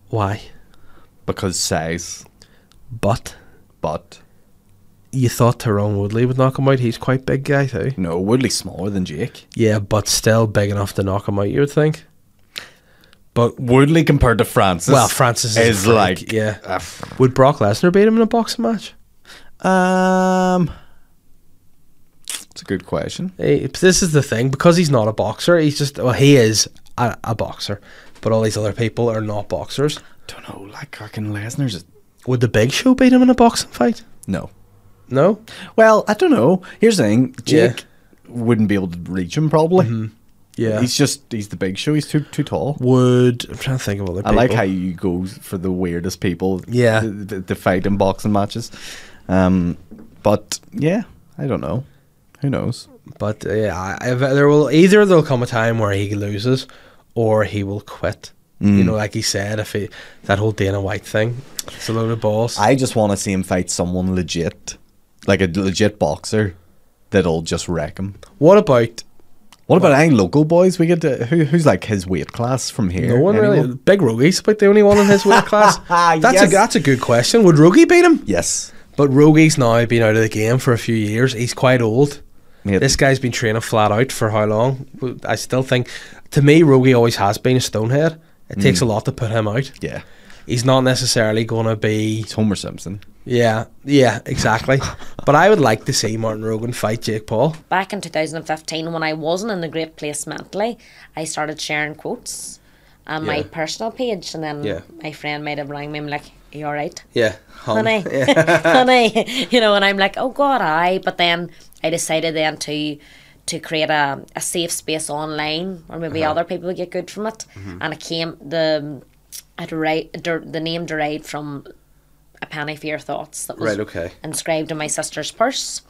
Why? Because size, But but you thought Tyron Woodley would knock him out. He's quite big guy too. no, Woodley's smaller than Jake. Yeah, but still big enough to knock him out. You would think. But Woodley compared to Francis. well, Francis is, is like yeah. f- Would Brock Lesnar beat him in a boxing match? um. It's a good question. Hey, this is the thing because he's not a boxer. He's just well, he is a, a boxer, but all these other people are not boxers. Don't know. Like fucking Lesnar's. a- Would the Big Show beat him in a boxing fight? No. No. Well, I don't know. Here's the thing. Yeah. Jake wouldn't be able to reach him probably. Yeah. He's just he's the big show. He's too too tall. Would I'm trying to think of other I people. like how you go for the weirdest people. Yeah. To, to, to fight in boxing matches. Um, but yeah, I don't know. Who knows? But uh, yeah, I, I, there will either there'll come a time where he loses, or he will quit. Mm. You know, like he said, if he that whole Dana White thing, it's a load of balls. I just want to see him fight someone legit, like a legit boxer that'll just wreck him. what about What about any local boys? We get to, who who's like his weight class from here? no one really? Anyone? Big Rogie's about the only one in his weight class. That's Yes. a that's a good question. Would Rogie beat him? Yes. But Rogie's now been out of the game for a few years. He's quite old. Yeah. This guy's been training flat out for how long? I still think, to me, Rogie always has been a stonehead. It takes a lot to put him out. Mm. Yeah. He's not necessarily going to be. It's Homer Simpson. Yeah, yeah, exactly. but I would like to see Martin Rogan fight Jake Paul. Back in 2015, when I wasn't in a great place mentally, I started sharing quotes on my personal page, and then Yeah. my friend made have rang me and like, "Are you all right?" Yeah, honey, honey, you know, and I'm like, oh God, I. But then I decided then to to create a, a safe space online where maybe Uh-huh. other people would get good from it, Mm-hmm. and it came the I derived der, the name derived from a penny for your thoughts that was Right, okay. inscribed in my sister's purse.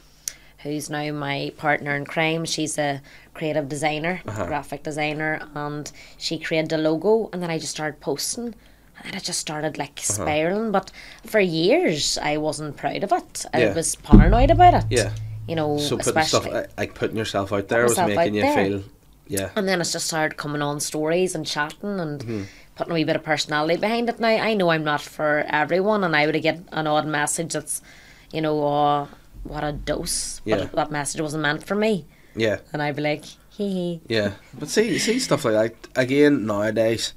Who's now my partner in crime? She's a creative designer, Uh-huh. graphic designer, and she created a logo. And then I just started posting, and it just started like Uh-huh. spiraling. But for years, I wasn't proud of it. I Yeah. was paranoid about it. Yeah. You know, So putting especially. stuff like, putting yourself out there was making you there. feel, yeah, And then it's just started coming on stories and chatting and Mm-hmm. putting a wee bit of personality behind it. Now I know I'm not for everyone, and I would get an odd message that's, you know, oh, what a dose. Yeah. But that message wasn't meant for me, yeah, and I'd be like, hee hee. yeah. But see, see stuff like that again nowadays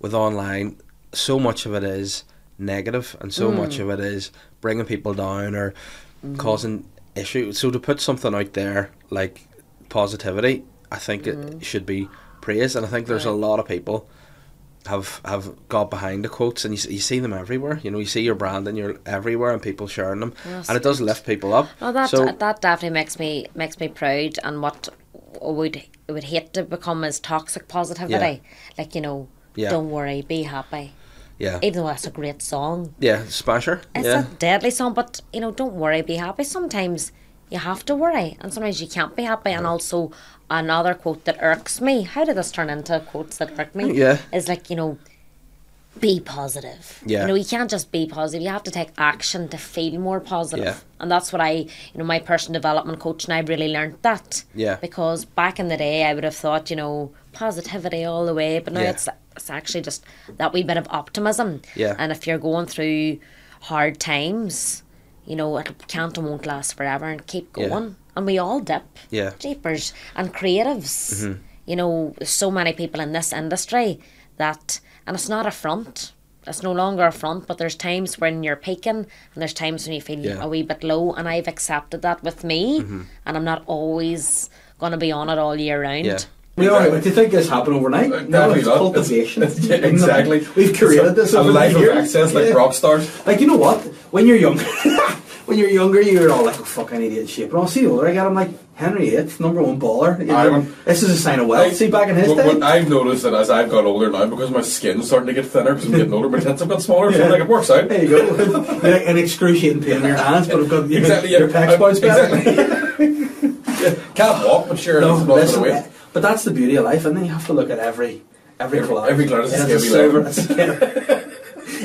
with online. So much of it is negative, and so much of it is bringing people down or causing issues. So to put something out there like positivity, I think it mm-hmm. should be praised, and I think there's a lot of people have have got behind the quotes, and you, you see them everywhere. You know, you see your brand and you're everywhere, and people sharing them, and it does lift people up. Oh, that so that definitely makes me makes me proud. And what would would hate to become is toxic positivity. Like you know, Yeah. don't worry, be happy. Yeah, Even though that's a great song, yeah, Smasher. it's yeah, a deadly song. But you know, don't worry, be happy. Sometimes you have to worry, and sometimes you can't be happy. And also, another quote that irks me. How did this turn into quotes that irk me? Yeah. is like you know. Be positive. Yeah. You know, you can't just be positive. You have to take action to feel more positive. Yeah. And that's what I, you know, my personal development coach and I really learned that. Yeah. Because back in the day, I would have thought, you know, positivity all the way, but now Yeah. it's it's actually just that wee bit of optimism. Yeah. And if you're going through hard times, you know, it can't and won't last forever, and keep going. Yeah. And we all dip. Yeah. Jeepers and creatives. Mm-hmm. You know, so many people in this industry that, and it's not a front. It's no longer a front, but there's times when you're peaking and there's times when you feel Yeah. a wee bit low, and I've accepted that with me, Mm-hmm. and I'm not always going to be on it all year round. Yeah. We are, but do you think this happened overnight? Uh, no, it's not. cultivation. It's- yeah, exactly. We've created this a over life the of years. access like Yeah. rock stars. Like you know what? When you're younger, when you're younger, you're all like, "Oh fuck, I need to get shape." And I'll see the older I get, I'm like, Henry VIII, number one baller. You know, this is a sign of wealth. See, back in his what, day, what I've noticed that as I've got older now, because my skin's starting to get thinner, because I'm getting older, my tits have got smaller, so like it works out. there you go. An excruciating pain in your hands, but I've got your, Exactly, your yeah. pecs bounce better. Exactly. Yeah, Can't walk, but sure, No, it's not listen, away. But that's the beauty of life, and then you have to look at every every, Every- cloud. every cloud is a silver.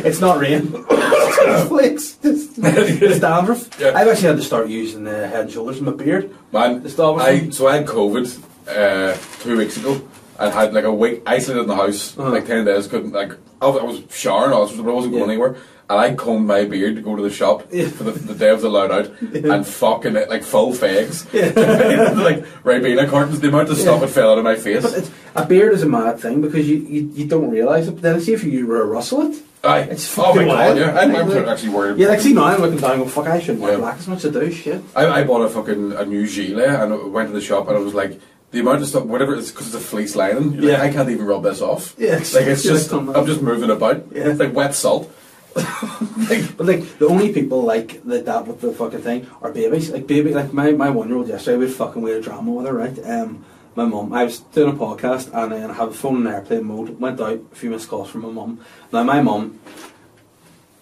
It's, not rain. it's flakes. It's, it's dandruff. Yeah. I've actually had to start using the Head and Shoulders in my beard. Man, I so I had COVID uh, two weeks ago. I had like a week isolated in the house, Uh-huh. like ten days. Couldn't like I was, I was showering, I was, but I wasn't going Yeah. anywhere. And I combed my beard to go to the shop Yeah. for the, the was allowed out, and fucking it like full fags, Yeah. like Ribena cartons. The amount of stuff Yeah. that fell out of my face. But it's, a beard is a mad thing because you, you, you don't realise it. But then see if you were rustle it. Aye, It's oh my fucking god, wild. yeah. I'm, I'm actually worried. Yeah, like see now I'm looking down and go, fuck, I shouldn't wear Yeah. black as much as I do. Shit. I, I bought a fucking a new gilet and went to the shop and I was like, the amount of stuff, whatever it's because it's a fleece lining. Yeah. like, I can't even rub this off. Yeah, like it's just. I'm just moving about. Yeah. It's like wet salt. Like, But like the only people like that, that with the fucking thing are babies. Like baby, like my, my one year old yesterday, we had fucking weird drama with her, right? Um, my mum, I was doing a podcast and then I had the phone in airplane mode. Went out, a few missed calls from my mum. Now my mum,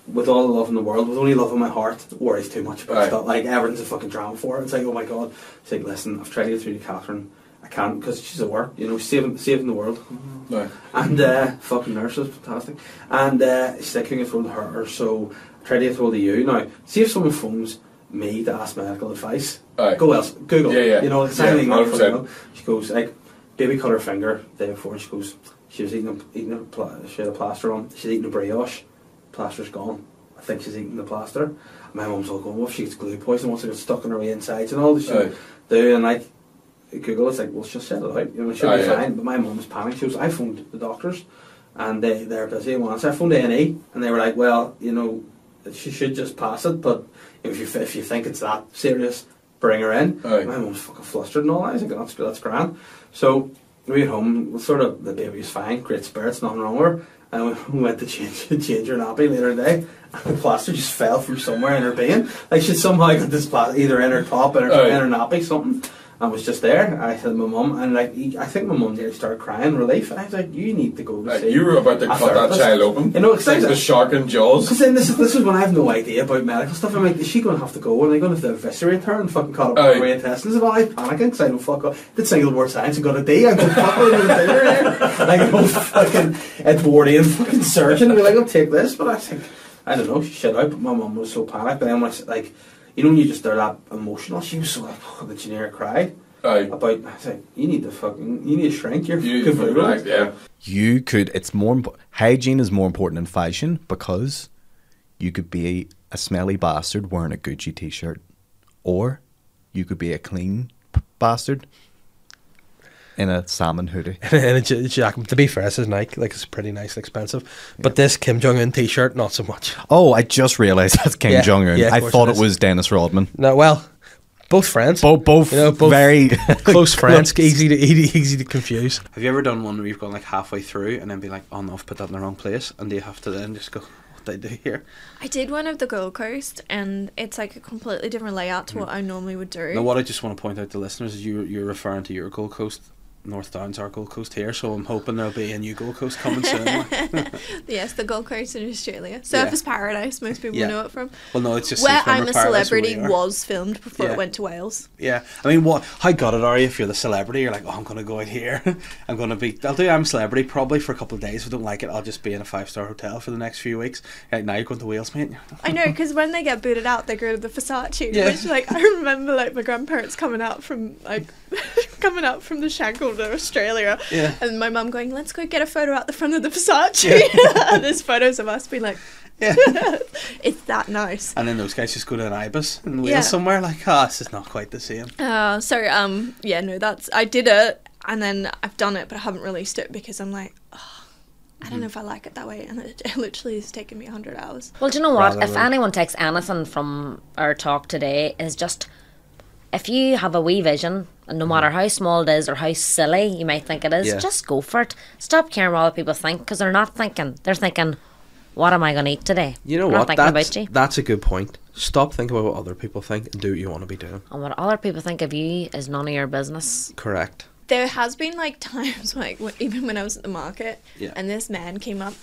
with all the love in the world, with only love in my heart, worries too much about Aye. stuff. Like everything's a fucking drama for her. It's like, oh my god. It's like, listen, I've tried to get through to Catherine. Can't because she's at work. You know, saving saving the world. no. And uh, fucking nurse was fantastic. And uh, she's like, couldn't get through to her, so I tried to get through to you. Now, see if someone phones me to ask medical advice. Aye. Go else, Google. Yeah, yeah. You know, it's Yeah, anything like 100%. She goes like, baby cut her finger the day before. She goes, she was eating a, eating a pla- she had a plaster on. She's eating a brioche. Plaster's gone. I think she's eating the plaster. My mum's all going, well, if she gets glue poison, once it gets stuck in her insides and all this Aye. shit. Do and like Google, it's like, well, she'll set it out. You know, she'll Aye, ah, be yeah. fine. But my mum was panicked. She was, I phoned the doctors, and they they're busy. Once I phoned A and and they were like, well, you know, she should just pass it. But if you if you think it's that serious, bring her in. Aye. My mum's fucking flustered and all that. I was like, that's that's grand. So we went home. Sort of the baby was fine, great spirits, nothing wrong with her. And we went to change change her nappy later in the day. And the plaster just fell from somewhere in her being. Like she somehow got this plaster either in her top in her, Aye. in her nappy, something. And was just there. I said my mum, and like I think my mum nearly started crying relief. And I was like, "You need to go to Like, see." you were about to cut that child open. You know, it's like the shark in Jaws. because then this is this is when I have no idea about medical stuff. I'm like, is she going to have to go? Are they going to have to eviscerate her and fucking cut up her intestines? And I'm panicking because I don't fuck up. Did single word science and got a D. I go fuck what are you doing? Like an old fucking Edwardian fucking surgeon. We're like, I'll take this, but I think I don't know. She shut out. But my mum was so panicked. But then when I, like, you know, when you just are that emotional, she was so like, oh, the generic cry. Aye. about. I was like, you need to fucking, you need to shrink your You, fucking you food. yeah. You could. It's more. impo- Hygiene is more important than fashion because you could be a smelly bastard wearing a Gucci t-shirt, or you could be a clean bastard in a salmon hoodie. and a j- jacket. To be fair, this is Nike. Like it's pretty nice and expensive. But this Kim Jong Un T-shirt, not so much. Oh, I just realized that's Kim Yeah, Jong Un. yeah, I thought it it, is. was Dennis Rodman. No, well, both friends. Both, both, You know, both very close friends. close. Easy to easy, easy to confuse. Have you ever done one where you've gone like halfway through and then be like, oh no, I've put that in the wrong place, and you have to then just go, what did I do here? I did one of the Gold Coast, and it's like a completely different layout to hmm. what I normally would do. Now, what I just want to point out to listeners is you you're referring to your Gold Coast. North Down's our Gold Coast here, so I'm hoping there'll be a new Gold Coast coming soon. yes, the Gold Coast in Australia. Surfers Paradise, most people Yeah. know it from. well, no, it's just Where I'm a Paradise Celebrity was filmed before Yeah. it went to Wales. Yeah, I mean, what? How gutted are you if you're the celebrity? You're like, oh, I'm gonna go out here. I'm gonna be. I'll do. I'm a celebrity probably for a couple of days. If I don't like it, I'll just be in a five star hotel for the next few weeks. Like now you're going to Wales, mate. I know, because when they get booted out, they go to the Versace. Yeah. Which, like, I remember, like, my grandparents coming out from, like, coming out from the Shankill to Australia. Yeah. And my mum going, let's go get a photo out the front of the Versace. and there's photos of us being like, Yeah. it's that nice. And then those guys just go to an ibis in Wales Yeah. somewhere. Like, ah, this is not quite the same. Uh, so, um, yeah, no, that's, I did it, and then I've done it, but I haven't released it because I'm like, oh, I don't know if I like it that way, and it, it literally has taken me hundred hours. Well, do you know what? Rather If anyone takes anything from our talk today, is just if you have a wee vision, and no matter mm-hmm. how small it is or how silly you might think it is, Yeah. just go for it. Stop caring what other people think because they're not thinking. They're thinking, "What am I going to eat today?" You know They're what? Not thinking That's, about you. that's a good point. Stop thinking about what other people think and do what you want to be doing. And what other people think of you is none of your business. Correct. There has been like times like even when I was at the market, Yeah. and this man came up,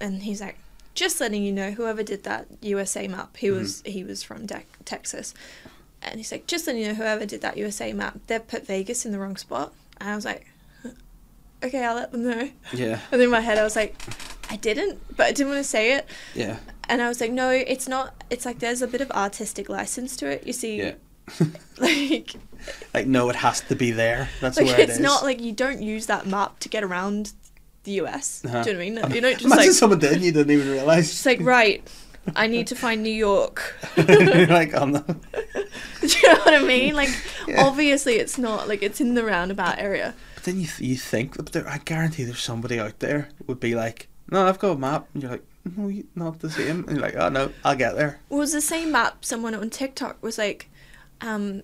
and he's like, "Just letting you know, whoever did that USA map, he mm-hmm. was he was from De- Texas." And he's like, just letting you know, whoever did that USA map, they put Vegas in the wrong spot. And I was like, okay, I'll let them know. Yeah. And in my head, I was like, I didn't, but I didn't want to say it. Yeah. And I was like, no, it's not. It's like there's a bit of artistic license to it. You see, Yeah. like, Like no, it has to be there. That's like where it it's is. not like you don't use that map to get around the US. Uh-huh. Do you know what I mean? You don't just Imagine like, someone did and you didn't even realize. just like right. I need to find New York. Like, oh no. Do you know what I mean? Like, obviously, it's not like it's in the roundabout area. But then you th- you think, but there, I guarantee there's somebody out there would be like, no, I've got a map, and you're like, no, you- not the same, and you're like, oh no, I'll get there. It was the same map. Someone on TikTok was like, um,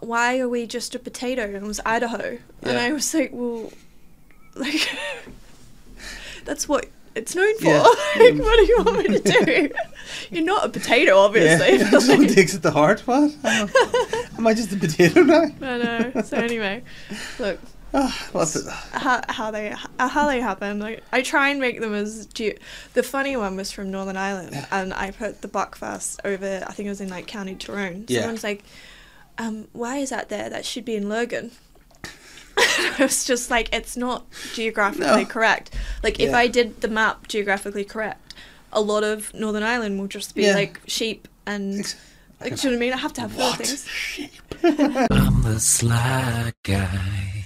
"Why are we just a potato?" And it was Idaho, and I was like, "Well, like, that's what it's known for. Yeah. like, what do you want me to do? You're not a potato, obviously." Yeah, someone takes it to heart. What? Oh, Am I just a potato now? I know. So anyway, look What's it? how, how they how they happen. Like I try and make them as ge- the funny one was from Northern Ireland, and I put the Buckfast over. I think it was in like County Tyrone. Yeah. Someone's like, um, "Why is that there? That should be in Lurgan." I was just like, it's not geographically No. correct. Like if I did the map geographically correct, a lot of Northern Ireland will just be Yeah. like sheep and. Like, do you know what I mean? I have to have filler things. Sheep. I'm the sly guy.